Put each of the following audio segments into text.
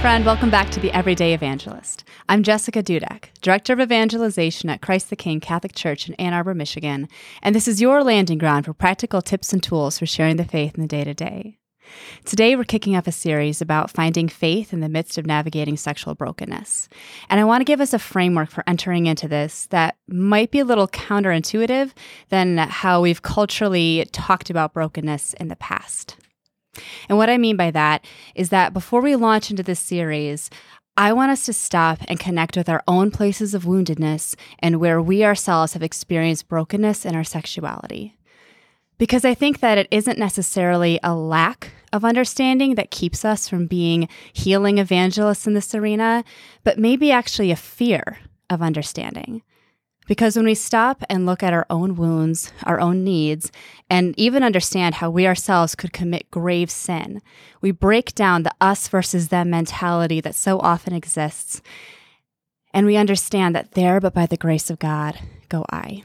friend. Welcome back to the Everyday Evangelist. I'm Jessica Dudek, Director of Evangelization at Christ the King Catholic Church in Ann Arbor, Michigan, and this is your landing ground for practical tips and tools for sharing the faith in the day to day. Today, we're kicking off a series about finding faith in the midst of navigating sexual brokenness. And I want to give us a framework for entering into this that might be a little counterintuitive than how we've culturally talked about brokenness in the past. And what I mean by that is that before we launch into this series, I want us to stop and connect with our own places of woundedness and where we ourselves have experienced brokenness in our sexuality. Because I think that it isn't necessarily a lack of understanding that keeps us from being healing evangelists in this arena, but maybe actually a fear of understanding. Because when we stop and look at our own wounds, our own needs, and even understand how we ourselves could commit grave sin, we break down the us versus them mentality that so often exists. And we understand that there, but by the grace of God, go I.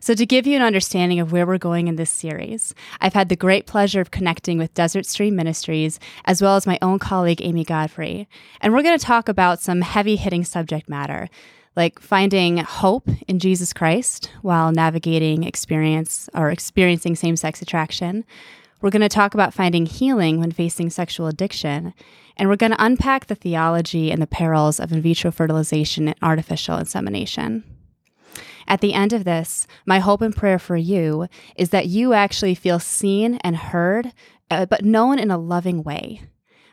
So, to give you an understanding of where we're going in this series, I've had the great pleasure of connecting with Desert Stream Ministries as well as my own colleague, Amy Godfrey. And we're going to talk about some heavy hitting subject matter like finding hope in Jesus Christ while navigating experience or experiencing same sex attraction. We're going to talk about finding healing when facing sexual addiction. And we're going to unpack the theology and the perils of in vitro fertilization and artificial insemination. At the end of this, my hope and prayer for you is that you actually feel seen and heard, uh, but known in a loving way.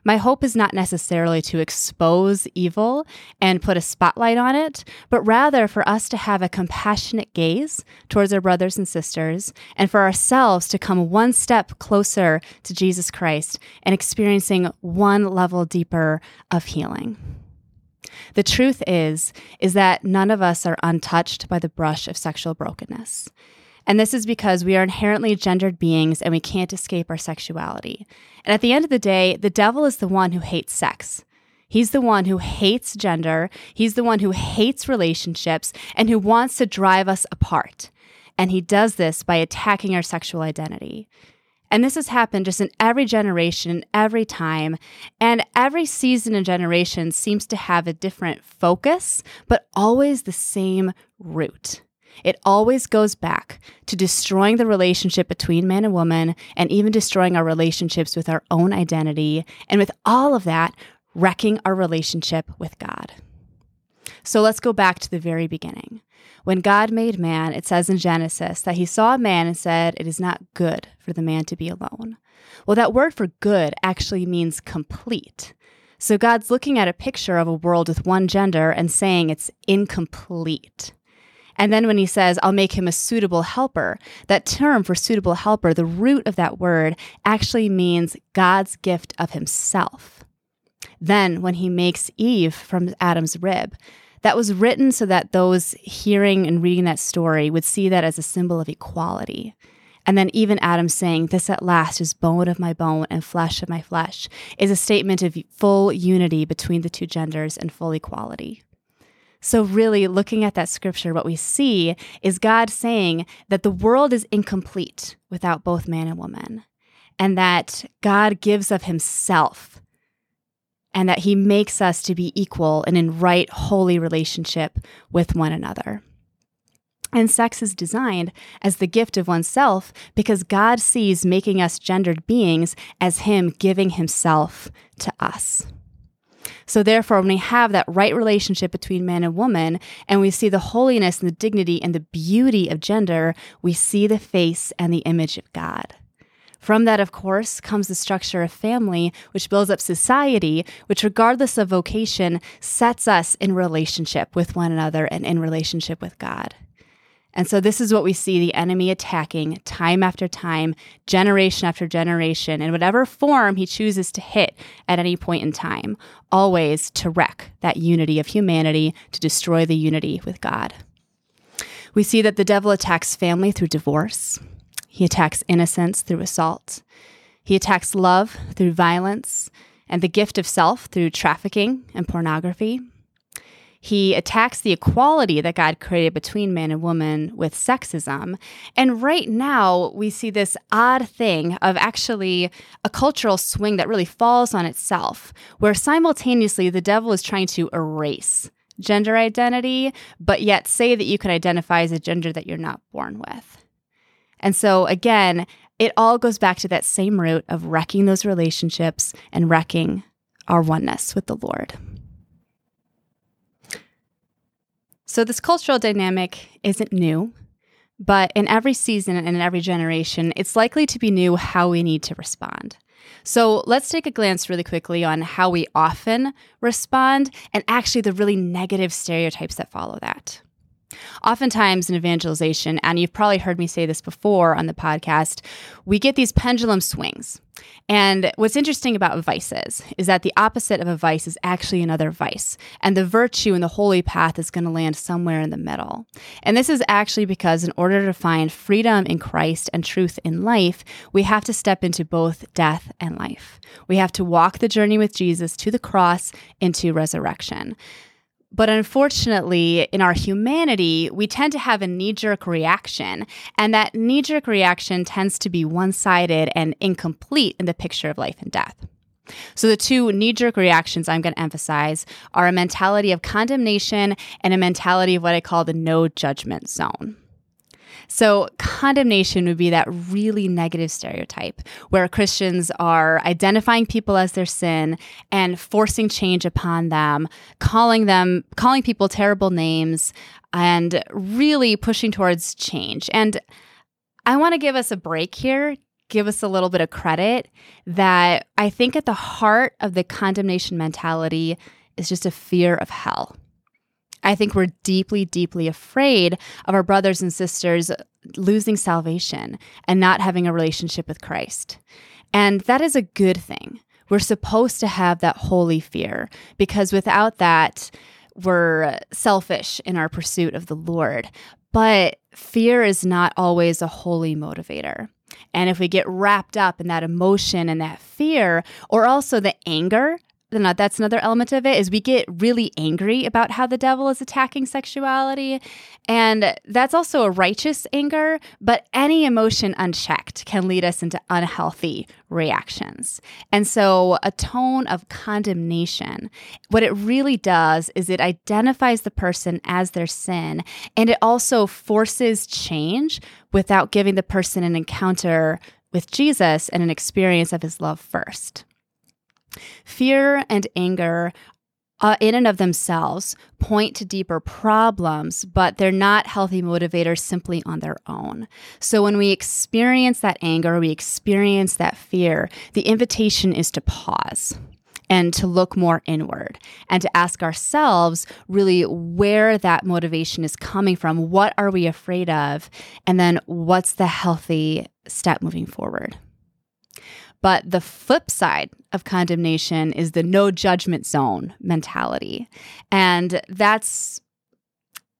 My hope is not necessarily to expose evil and put a spotlight on it, but rather for us to have a compassionate gaze towards our brothers and sisters and for ourselves to come one step closer to Jesus Christ and experiencing one level deeper of healing. The truth is is that none of us are untouched by the brush of sexual brokenness. And this is because we are inherently gendered beings and we can't escape our sexuality. And at the end of the day, the devil is the one who hates sex. He's the one who hates gender. He's the one who hates relationships and who wants to drive us apart. And he does this by attacking our sexual identity. And this has happened just in every generation, every time. And every season and generation seems to have a different focus, but always the same root. It always goes back to destroying the relationship between man and woman and even destroying our relationships with our own identity. And with all of that, wrecking our relationship with God. So let's go back to the very beginning. When God made man, it says in Genesis that he saw man and said, It is not good for the man to be alone. Well, that word for good actually means complete. So God's looking at a picture of a world with one gender and saying it's incomplete. And then when he says, I'll make him a suitable helper, that term for suitable helper, the root of that word actually means God's gift of himself. Then when he makes Eve from Adam's rib, that was written so that those hearing and reading that story would see that as a symbol of equality. And then even Adam saying, This at last is bone of my bone and flesh of my flesh, is a statement of full unity between the two genders and full equality. So, really, looking at that scripture, what we see is God saying that the world is incomplete without both man and woman, and that God gives of himself, and that he makes us to be equal and in right, holy relationship with one another. And sex is designed as the gift of oneself because God sees making us gendered beings as Him giving Himself to us. So, therefore, when we have that right relationship between man and woman, and we see the holiness and the dignity and the beauty of gender, we see the face and the image of God. From that, of course, comes the structure of family, which builds up society, which, regardless of vocation, sets us in relationship with one another and in relationship with God. And so, this is what we see the enemy attacking time after time, generation after generation, in whatever form he chooses to hit at any point in time, always to wreck that unity of humanity, to destroy the unity with God. We see that the devil attacks family through divorce, he attacks innocence through assault, he attacks love through violence, and the gift of self through trafficking and pornography. He attacks the equality that God created between man and woman with sexism. And right now, we see this odd thing of actually a cultural swing that really falls on itself, where simultaneously the devil is trying to erase gender identity, but yet say that you can identify as a gender that you're not born with. And so, again, it all goes back to that same root of wrecking those relationships and wrecking our oneness with the Lord. So, this cultural dynamic isn't new, but in every season and in every generation, it's likely to be new how we need to respond. So, let's take a glance really quickly on how we often respond and actually the really negative stereotypes that follow that. Oftentimes in evangelization, and you've probably heard me say this before on the podcast, we get these pendulum swings. And what's interesting about vices is that the opposite of a vice is actually another vice. And the virtue and the holy path is going to land somewhere in the middle. And this is actually because, in order to find freedom in Christ and truth in life, we have to step into both death and life. We have to walk the journey with Jesus to the cross into resurrection. But unfortunately, in our humanity, we tend to have a knee jerk reaction. And that knee jerk reaction tends to be one sided and incomplete in the picture of life and death. So, the two knee jerk reactions I'm going to emphasize are a mentality of condemnation and a mentality of what I call the no judgment zone. So, condemnation would be that really negative stereotype where Christians are identifying people as their sin and forcing change upon them, calling them, calling people terrible names, and really pushing towards change. And I want to give us a break here, give us a little bit of credit that I think at the heart of the condemnation mentality is just a fear of hell. I think we're deeply, deeply afraid of our brothers and sisters losing salvation and not having a relationship with Christ. And that is a good thing. We're supposed to have that holy fear because without that, we're selfish in our pursuit of the Lord. But fear is not always a holy motivator. And if we get wrapped up in that emotion and that fear, or also the anger that's another element of it is we get really angry about how the devil is attacking sexuality. And that's also a righteous anger but any emotion unchecked can lead us into unhealthy reactions. And so a tone of condemnation what it really does is it identifies the person as their sin and it also forces change without giving the person an encounter with Jesus and an experience of his love first Fear and anger uh, in and of themselves point to deeper problems, but they're not healthy motivators simply on their own. So when we experience that anger, we experience that fear, the invitation is to pause and to look more inward and to ask ourselves really where that motivation is coming from. What are we afraid of? And then what's the healthy step moving forward? But the flip side of condemnation is the no judgment zone mentality. And that's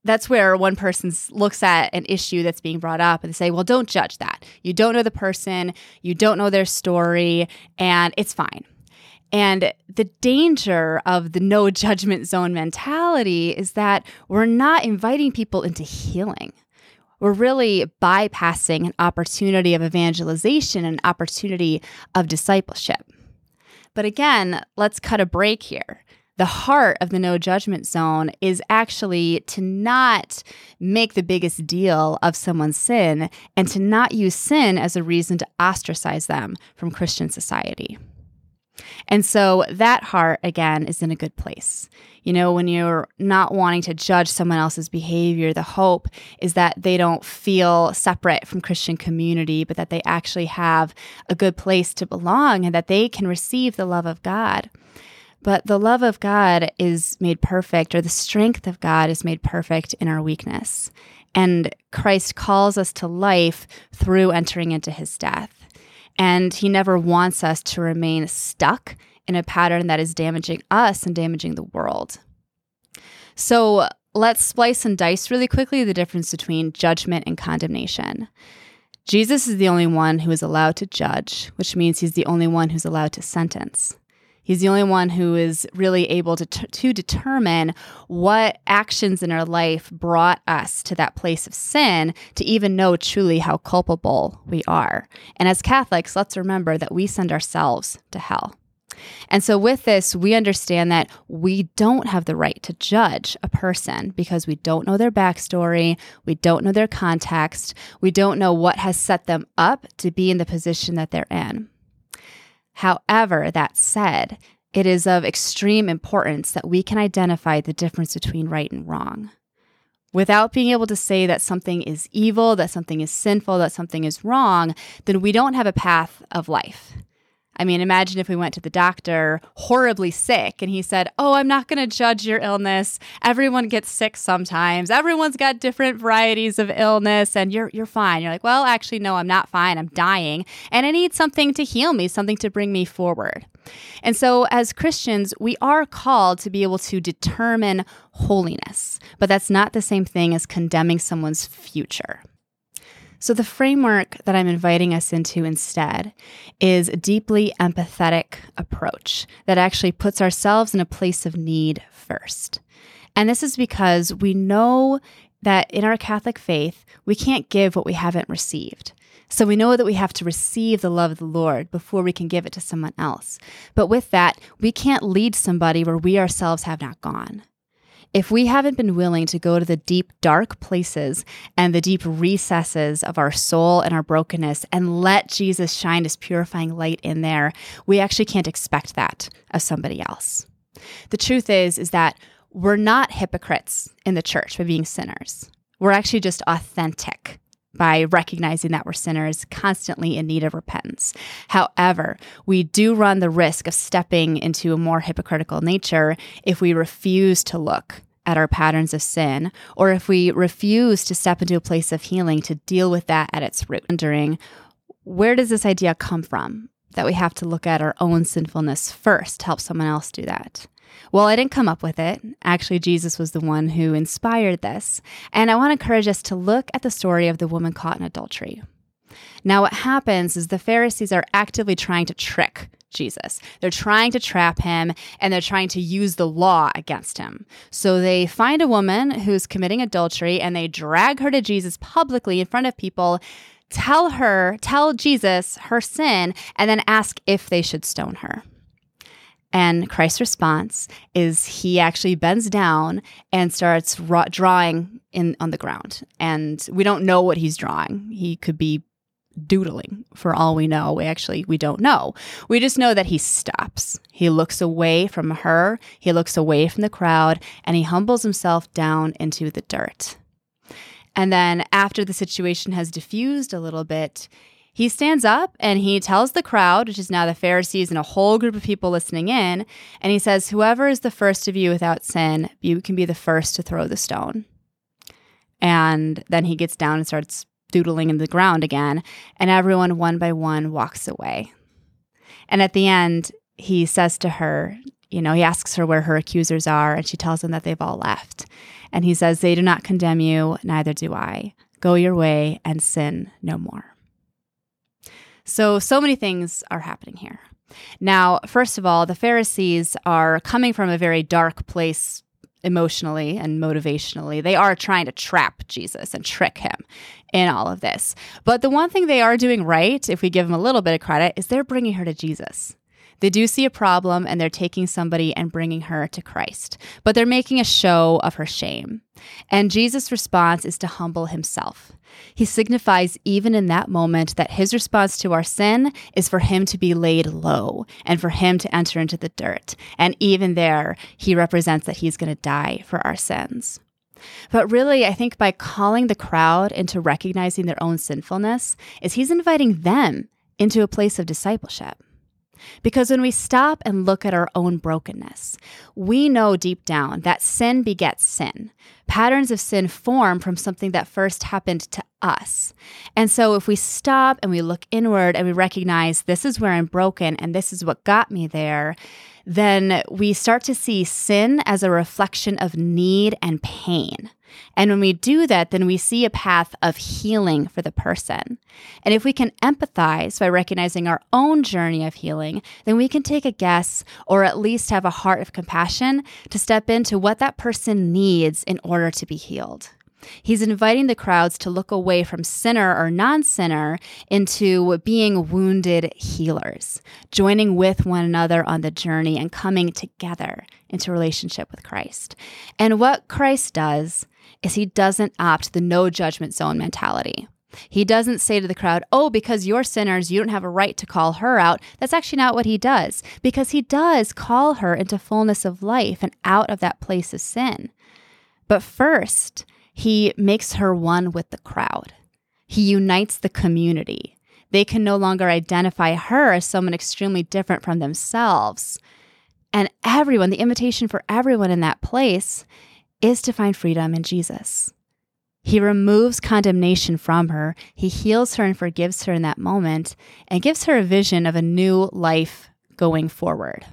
that's where one person looks at an issue that's being brought up and they say, well, don't judge that. You don't know the person, you don't know their story, and it's fine. And the danger of the no judgment zone mentality is that we're not inviting people into healing we're really bypassing an opportunity of evangelization, an opportunity of discipleship. But again, let's cut a break here. The heart of the no judgment zone is actually to not make the biggest deal of someone's sin and to not use sin as a reason to ostracize them from Christian society. And so that heart, again, is in a good place. You know, when you're not wanting to judge someone else's behavior, the hope is that they don't feel separate from Christian community, but that they actually have a good place to belong and that they can receive the love of God. But the love of God is made perfect, or the strength of God is made perfect in our weakness. And Christ calls us to life through entering into his death. And he never wants us to remain stuck in a pattern that is damaging us and damaging the world. So let's splice and dice really quickly the difference between judgment and condemnation. Jesus is the only one who is allowed to judge, which means he's the only one who's allowed to sentence. He's the only one who is really able to, t- to determine what actions in our life brought us to that place of sin to even know truly how culpable we are. And as Catholics, let's remember that we send ourselves to hell. And so, with this, we understand that we don't have the right to judge a person because we don't know their backstory, we don't know their context, we don't know what has set them up to be in the position that they're in. However, that said, it is of extreme importance that we can identify the difference between right and wrong. Without being able to say that something is evil, that something is sinful, that something is wrong, then we don't have a path of life. I mean, imagine if we went to the doctor horribly sick and he said, Oh, I'm not going to judge your illness. Everyone gets sick sometimes. Everyone's got different varieties of illness and you're, you're fine. You're like, Well, actually, no, I'm not fine. I'm dying and I need something to heal me, something to bring me forward. And so, as Christians, we are called to be able to determine holiness, but that's not the same thing as condemning someone's future. So, the framework that I'm inviting us into instead is a deeply empathetic approach that actually puts ourselves in a place of need first. And this is because we know that in our Catholic faith, we can't give what we haven't received. So we know that we have to receive the love of the Lord before we can give it to someone else. But with that, we can't lead somebody where we ourselves have not gone. If we haven't been willing to go to the deep, dark places and the deep recesses of our soul and our brokenness and let Jesus shine his purifying light in there, we actually can't expect that of somebody else. The truth is, is that we're not hypocrites in the church by being sinners. We're actually just authentic by recognizing that we're sinners constantly in need of repentance. However, we do run the risk of stepping into a more hypocritical nature if we refuse to look at our patterns of sin, or if we refuse to step into a place of healing to deal with that at its root. Wondering, where does this idea come from? That we have to look at our own sinfulness first, to help someone else do that. Well, I didn't come up with it. Actually, Jesus was the one who inspired this. And I want to encourage us to look at the story of the woman caught in adultery. Now, what happens is the Pharisees are actively trying to trick Jesus. They're trying to trap him and they're trying to use the law against him. So they find a woman who's committing adultery and they drag her to Jesus publicly in front of people, tell her, tell Jesus her sin, and then ask if they should stone her. And Christ's response is he actually bends down and starts drawing in on the ground. And we don't know what he's drawing. He could be doodling for all we know. We actually we don't know. We just know that he stops. He looks away from her, he looks away from the crowd, and he humbles himself down into the dirt. And then after the situation has diffused a little bit, he stands up and he tells the crowd, which is now the Pharisees and a whole group of people listening in, and he says, Whoever is the first of you without sin, you can be the first to throw the stone. And then he gets down and starts doodling in the ground again, and everyone one by one walks away. And at the end, he says to her, you know, he asks her where her accusers are, and she tells him that they've all left. And he says, They do not condemn you, neither do I. Go your way and sin no more. So, so many things are happening here. Now, first of all, the Pharisees are coming from a very dark place emotionally and motivationally. They are trying to trap Jesus and trick him in all of this. But the one thing they are doing right, if we give them a little bit of credit, is they're bringing her to Jesus. They do see a problem and they're taking somebody and bringing her to Christ, but they're making a show of her shame. And Jesus' response is to humble himself. He signifies, even in that moment, that his response to our sin is for him to be laid low and for him to enter into the dirt. And even there, he represents that he's going to die for our sins. But really, I think by calling the crowd into recognizing their own sinfulness, is he's inviting them into a place of discipleship. Because when we stop and look at our own brokenness, we know deep down that sin begets sin. Patterns of sin form from something that first happened to us. And so if we stop and we look inward and we recognize this is where I'm broken and this is what got me there, then we start to see sin as a reflection of need and pain And when we do that, then we see a path of healing for the person. And if we can empathize by recognizing our own journey of healing, then we can take a guess or at least have a heart of compassion to step into what that person needs in order to be healed. He's inviting the crowds to look away from sinner or non sinner into being wounded healers, joining with one another on the journey and coming together into relationship with Christ. And what Christ does is he doesn't opt the no judgment zone mentality. He doesn't say to the crowd, Oh, because you're sinners, you don't have a right to call her out. That's actually not what he does, because he does call her into fullness of life and out of that place of sin. But first, he makes her one with the crowd. He unites the community. They can no longer identify her as someone extremely different from themselves. And everyone, the invitation for everyone in that place is to find freedom in Jesus. He removes condemnation from her. He heals her and forgives her in that moment and gives her a vision of a new life going forward.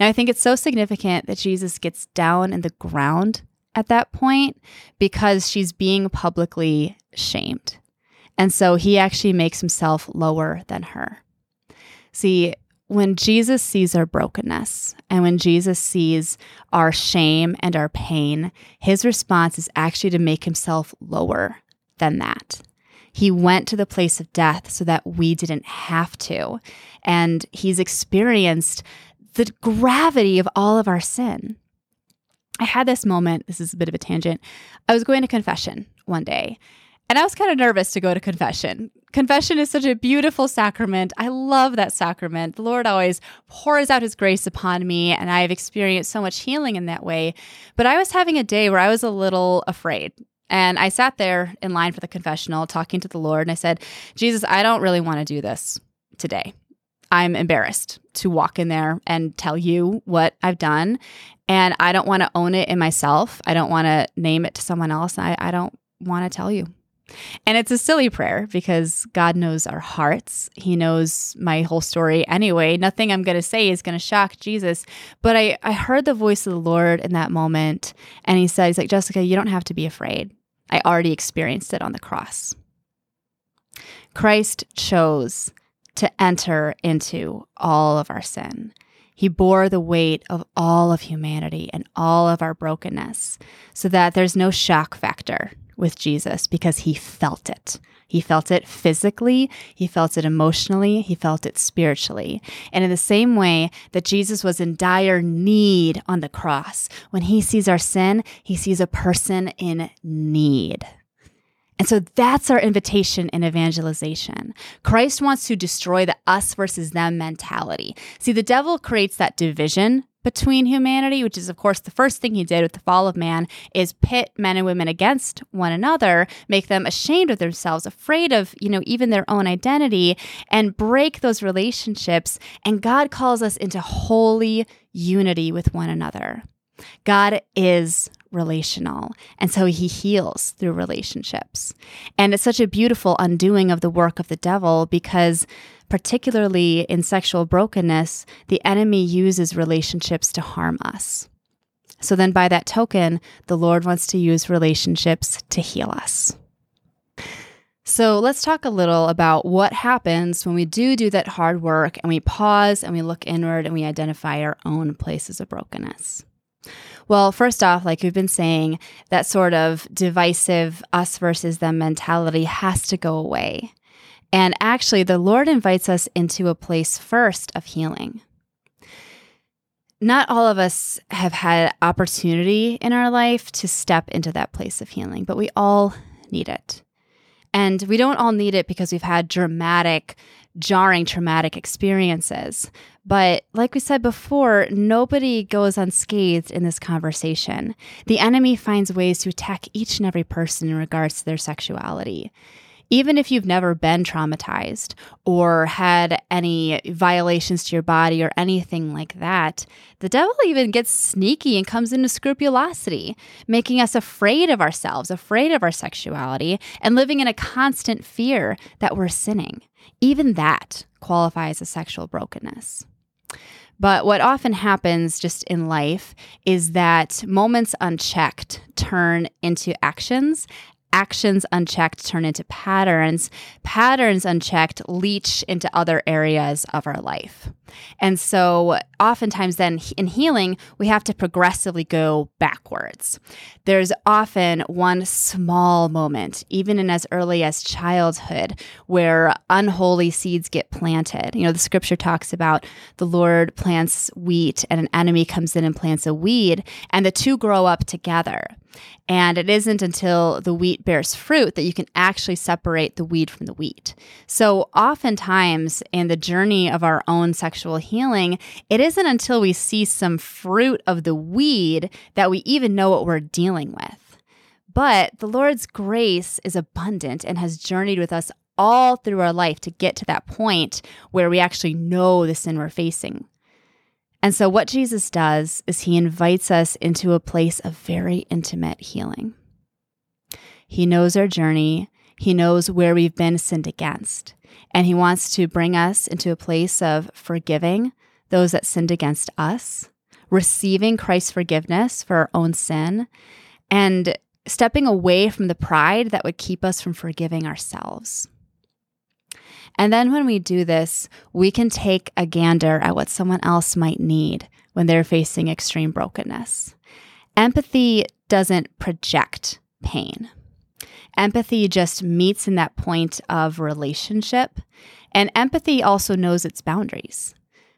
Now, I think it's so significant that Jesus gets down in the ground at that point because she's being publicly shamed. And so he actually makes himself lower than her. See, when Jesus sees our brokenness and when Jesus sees our shame and our pain, his response is actually to make himself lower than that. He went to the place of death so that we didn't have to. And he's experienced the gravity of all of our sin. I had this moment. This is a bit of a tangent. I was going to confession one day, and I was kind of nervous to go to confession. Confession is such a beautiful sacrament. I love that sacrament. The Lord always pours out his grace upon me, and I've experienced so much healing in that way. But I was having a day where I was a little afraid. And I sat there in line for the confessional talking to the Lord, and I said, Jesus, I don't really want to do this today. I'm embarrassed to walk in there and tell you what I've done. And I don't want to own it in myself. I don't want to name it to someone else. I, I don't want to tell you. And it's a silly prayer because God knows our hearts. He knows my whole story anyway. Nothing I'm going to say is going to shock Jesus. But I, I heard the voice of the Lord in that moment. And he said, He's like, Jessica, you don't have to be afraid. I already experienced it on the cross. Christ chose to enter into all of our sin. He bore the weight of all of humanity and all of our brokenness so that there's no shock factor with Jesus because he felt it. He felt it physically, he felt it emotionally, he felt it spiritually. And in the same way that Jesus was in dire need on the cross, when he sees our sin, he sees a person in need. And so that's our invitation in evangelization. Christ wants to destroy the us versus them mentality. See, the devil creates that division between humanity, which is of course the first thing he did with the fall of man is pit men and women against one another, make them ashamed of themselves, afraid of, you know, even their own identity and break those relationships. And God calls us into holy unity with one another. God is relational. And so he heals through relationships. And it's such a beautiful undoing of the work of the devil because, particularly in sexual brokenness, the enemy uses relationships to harm us. So then, by that token, the Lord wants to use relationships to heal us. So let's talk a little about what happens when we do do that hard work and we pause and we look inward and we identify our own places of brokenness. Well, first off, like we've been saying, that sort of divisive us versus them mentality has to go away. And actually, the Lord invites us into a place first of healing. Not all of us have had opportunity in our life to step into that place of healing, but we all need it. And we don't all need it because we've had dramatic jarring traumatic experiences. But like we said before, nobody goes unscathed in this conversation. The enemy finds ways to attack each and every person in regards to their sexuality. Even if you've never been traumatized or had any violations to your body or anything like that, the devil even gets sneaky and comes into scrupulosity, making us afraid of ourselves, afraid of our sexuality, and living in a constant fear that we're sinning. Even that qualifies as sexual brokenness. But what often happens just in life is that moments unchecked turn into actions actions unchecked turn into patterns. Patterns unchecked leach into other areas of our life. And so, oftentimes, then in healing, we have to progressively go backwards. There's often one small moment, even in as early as childhood, where unholy seeds get planted. You know, the scripture talks about the Lord plants wheat and an enemy comes in and plants a weed, and the two grow up together. And it isn't until the wheat bears fruit that you can actually separate the weed from the wheat. So, oftentimes in the journey of our own sexual healing, it isn't until we see some fruit of the weed that we even know what we're dealing with. But the Lord's grace is abundant and has journeyed with us all through our life to get to that point where we actually know the sin we're facing. And so, what Jesus does is he invites us into a place of very intimate healing. He knows our journey, he knows where we've been sinned against, and he wants to bring us into a place of forgiving those that sinned against us, receiving Christ's forgiveness for our own sin, and stepping away from the pride that would keep us from forgiving ourselves. And then when we do this, we can take a gander at what someone else might need when they're facing extreme brokenness. Empathy doesn't project pain. Empathy just meets in that point of relationship. And empathy also knows its boundaries.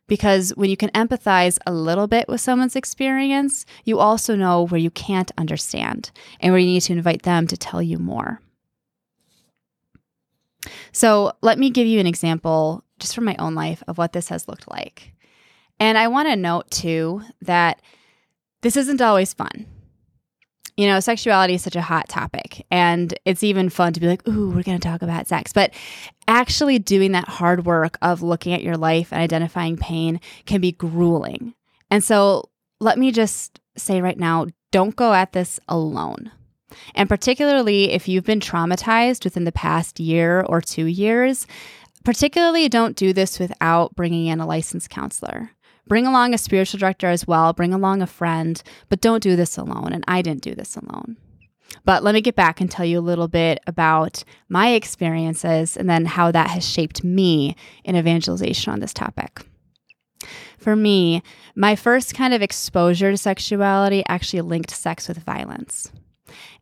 Because when you can empathize a little bit with someone's experience, you also know where you can't understand and where you need to invite them to tell you more. So, let me give you an example just from my own life of what this has looked like. And I want to note too that this isn't always fun. You know, sexuality is such a hot topic, and it's even fun to be like, ooh, we're going to talk about sex. But actually doing that hard work of looking at your life and identifying pain can be grueling. And so, let me just say right now don't go at this alone. And particularly if you've been traumatized within the past year or two years, particularly don't do this without bringing in a licensed counselor. Bring along a spiritual director as well, bring along a friend, but don't do this alone. And I didn't do this alone. But let me get back and tell you a little bit about my experiences and then how that has shaped me in evangelization on this topic. For me, my first kind of exposure to sexuality actually linked sex with violence.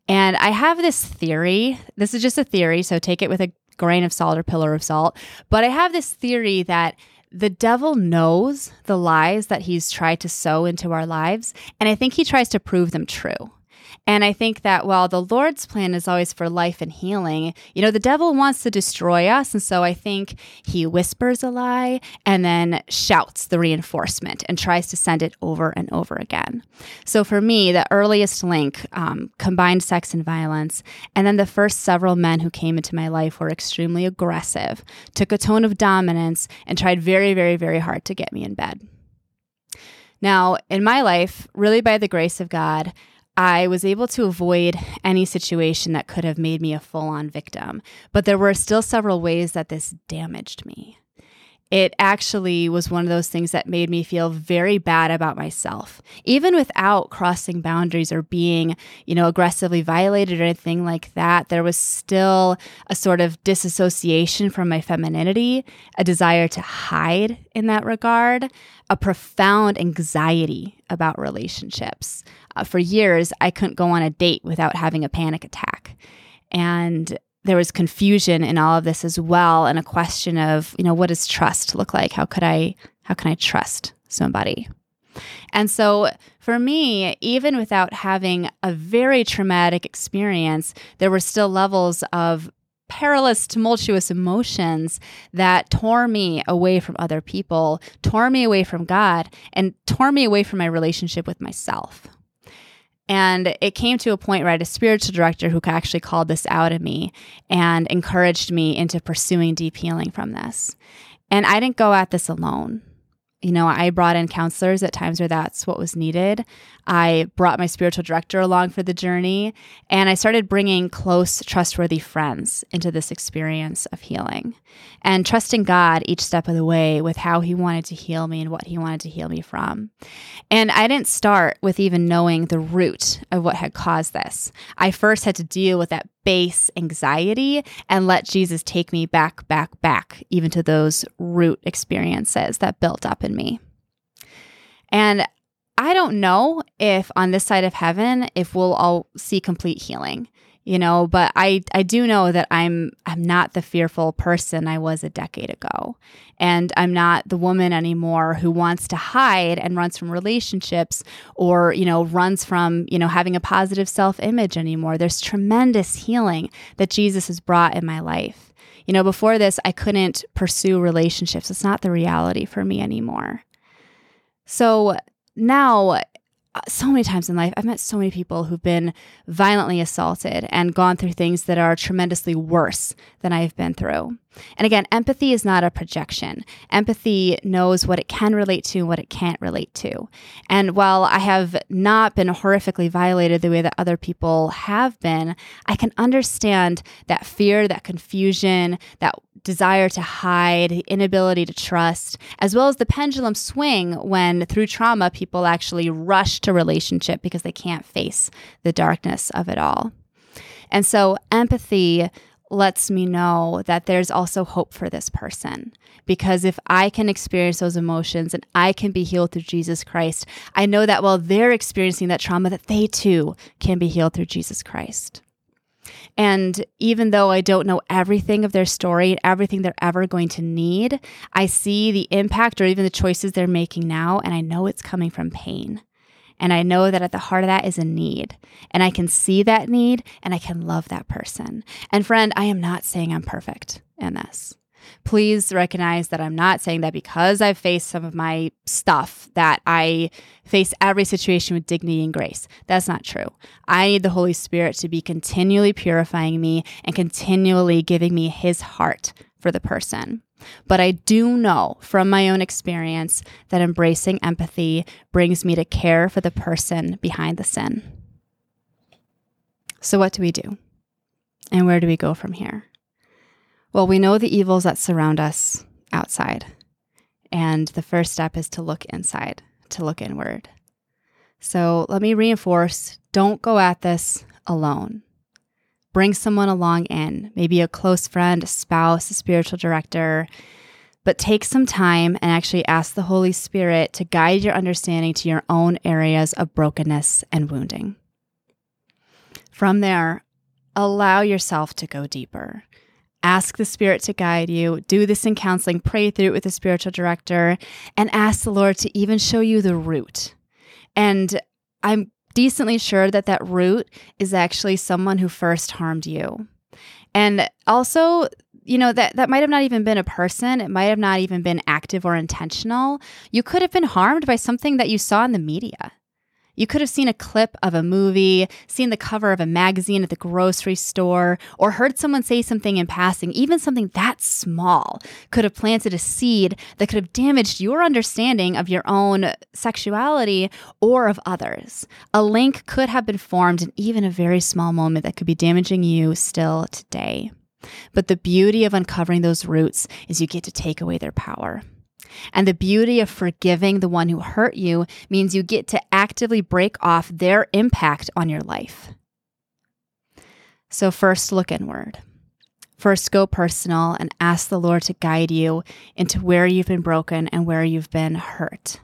And I have this theory. This is just a theory, so take it with a grain of salt or pillar of salt. But I have this theory that the devil knows the lies that he's tried to sow into our lives, and I think he tries to prove them true. And I think that while the Lord's plan is always for life and healing, you know, the devil wants to destroy us. And so I think he whispers a lie and then shouts the reinforcement and tries to send it over and over again. So for me, the earliest link um, combined sex and violence. And then the first several men who came into my life were extremely aggressive, took a tone of dominance, and tried very, very, very hard to get me in bed. Now, in my life, really by the grace of God, I was able to avoid any situation that could have made me a full on victim, but there were still several ways that this damaged me. It actually was one of those things that made me feel very bad about myself even without crossing boundaries or being you know aggressively violated or anything like that. There was still a sort of disassociation from my femininity a desire to hide in that regard a profound anxiety about relationships uh, for years i couldn't go on a date without having a panic attack. And there was confusion in all of this as well and a question of you know what does trust look like? How could i how can i trust somebody? And so for me even without having a very traumatic experience there were still levels of perilous tumultuous emotions that tore me away from other people tore me away from god and tore me away from my relationship with myself and it came to a point where I had a spiritual director who actually called this out of me and encouraged me into pursuing deep healing from this. And I didn't go at this alone. You know, I brought in counselors at times where that's what was needed. I brought my spiritual director along for the journey, and I started bringing close, trustworthy friends into this experience of healing and trusting God each step of the way with how He wanted to heal me and what He wanted to heal me from. And I didn't start with even knowing the root of what had caused this. I first had to deal with that base anxiety and let Jesus take me back, back, back, even to those root experiences that built up in me. And I don't know if on this side of heaven, if we'll all see complete healing you know but i i do know that i'm i'm not the fearful person i was a decade ago. And i'm not the woman anymore who wants to hide and runs from relationships or you know runs from you know having a positive self-image anymore. There's tremendous healing that jesus has brought in my life. You know before this i couldn't pursue relationships. It's not the reality for me anymore. So now Uh, so many times in life, I've met so many people who've been violently assaulted and gone through things that are tremendously worse than I've been through. And again, empathy is not a projection. Empathy knows what it can relate to and what it can't relate to. And while I have not been horrifically violated the way that other people have been, I can understand that fear, that confusion, that desire to hide, inability to trust, as well as the pendulum swing when through trauma people actually rush to relationship because they can't face the darkness of it all. And so empathy lets me know that there's also hope for this person. Because if I can experience those emotions and I can be healed through Jesus Christ, I know that while they're experiencing that trauma, that they too can be healed through Jesus Christ. And even though I don't know everything of their story and everything they're ever going to need, I see the impact or even the choices they're making now, and I know it's coming from pain. And I know that at the heart of that is a need. And I can see that need and I can love that person. And friend, I am not saying I'm perfect in this. Please recognize that I'm not saying that because I've faced some of my stuff that I face every situation with dignity and grace. That's not true. I need the Holy Spirit to be continually purifying me and continually giving me his heart for the person. But I do know from my own experience that embracing empathy brings me to care for the person behind the sin. So, what do we do? And where do we go from here? Well, we know the evils that surround us outside. And the first step is to look inside, to look inward. So, let me reinforce don't go at this alone. Bring someone along in, maybe a close friend, a spouse, a spiritual director. But take some time and actually ask the Holy Spirit to guide your understanding to your own areas of brokenness and wounding. From there, allow yourself to go deeper. Ask the Spirit to guide you. Do this in counseling. Pray through it with a spiritual director and ask the Lord to even show you the root. And I'm decently sure that that root is actually someone who first harmed you. And also, you know, that, that might have not even been a person. It might have not even been active or intentional. You could have been harmed by something that you saw in the media. You could have seen a clip of a movie, seen the cover of a magazine at the grocery store, or heard someone say something in passing. Even something that small could have planted a seed that could have damaged your understanding of your own sexuality or of others. A link could have been formed in even a very small moment that could be damaging you still today. But the beauty of uncovering those roots is you get to take away their power. And the beauty of forgiving the one who hurt you means you get to actively break off their impact on your life. So, first, look inward. First, go personal and ask the Lord to guide you into where you've been broken and where you've been hurt.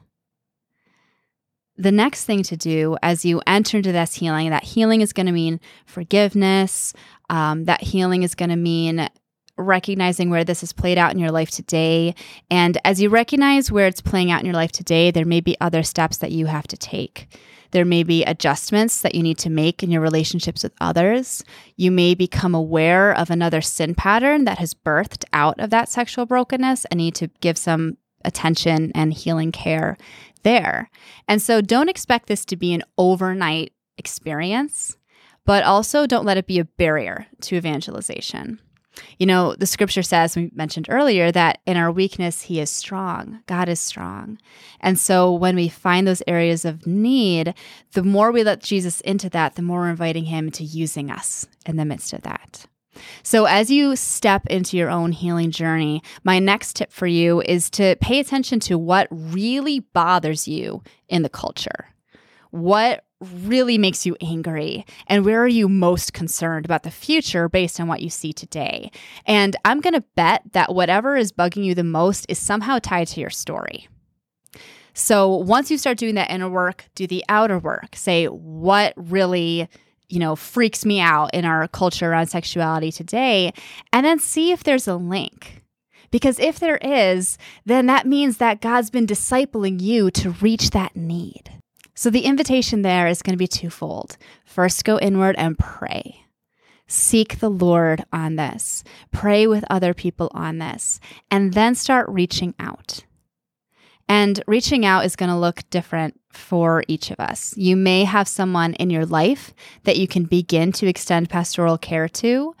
The next thing to do as you enter into this healing, that healing is going to mean forgiveness. Um, that healing is going to mean recognizing where this has played out in your life today. And as you recognize where it's playing out in your life today, there may be other steps that you have to take. There may be adjustments that you need to make in your relationships with others. You may become aware of another sin pattern that has birthed out of that sexual brokenness and need to give some attention and healing care there. And so don't expect this to be an overnight experience, but also don't let it be a barrier to evangelization. You know, the scripture says, we mentioned earlier, that in our weakness, He is strong. God is strong. And so when we find those areas of need, the more we let Jesus into that, the more we're inviting Him to using us in the midst of that. So, as you step into your own healing journey, my next tip for you is to pay attention to what really bothers you in the culture. What really makes you angry? And where are you most concerned about the future based on what you see today? And I'm going to bet that whatever is bugging you the most is somehow tied to your story. So once you start doing that inner work, do the outer work. Say what really you know, freaks me out in our culture around sexuality today, and then see if there's a link. Because if there is, then that means that God's been discipling you to reach that need. So the invitation there is going to be twofold. First, go inward and pray. Seek the Lord on this. Pray with other people on this. And then start reaching out. And reaching out is going to look different for each of us. You may have someone in your life that you can begin to extend pastoral care to,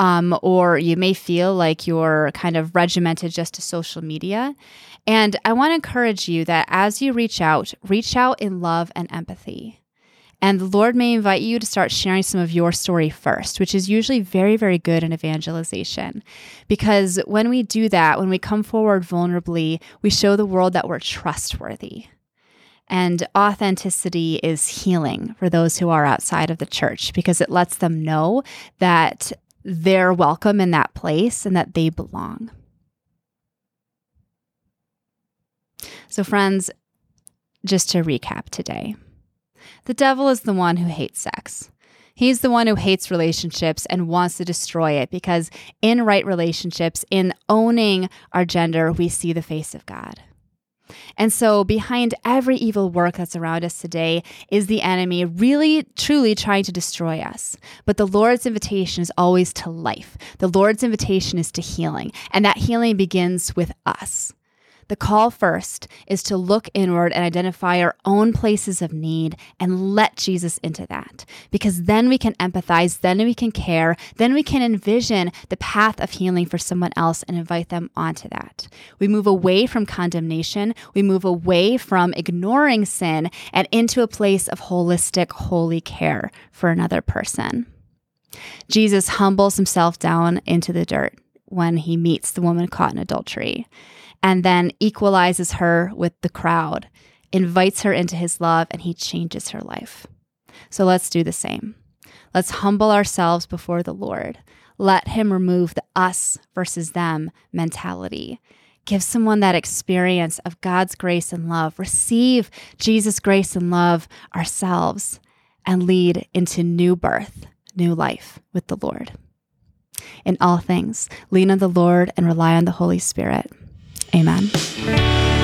um, or you may feel like you're kind of regimented just to social media. And I want to encourage you that as you reach out, reach out in love and empathy. And the Lord may invite you to start sharing some of your story first, which is usually very, very good in evangelization. Because when we do that, when we come forward vulnerably, we show the world that we're trustworthy. And authenticity is healing for those who are outside of the church because it lets them know that they're welcome in that place and that they belong. So, friends, just to recap today the devil is the one who hates sex. He's the one who hates relationships and wants to destroy it because in right relationships, in owning our gender, we see the face of God. And so, behind every evil work that's around us today is the enemy really, truly trying to destroy us. But the Lord's invitation is always to life. The Lord's invitation is to healing. And that healing begins with us. The call first is to look inward and identify our own places of need and let Jesus into that. Because then we can empathize, then we can care, then we can envision the path of healing for someone else and invite them onto that. We move away from condemnation, we move away from ignoring sin and into a place of holistic, holy care for another person. Jesus humbles himself down into the dirt when he meets the woman caught in adultery and then equalizes her with the crowd, invites her into his love, and he changes her life. So let's do the same. Let's humble ourselves before the Lord. Let him remove the us versus them mentality. Give someone that experience of God's grace and love. Receive Jesus' grace and love ourselves and lead into new birth, new life with the Lord. In all things, lean on the Lord and rely on the Holy Spirit. Amen.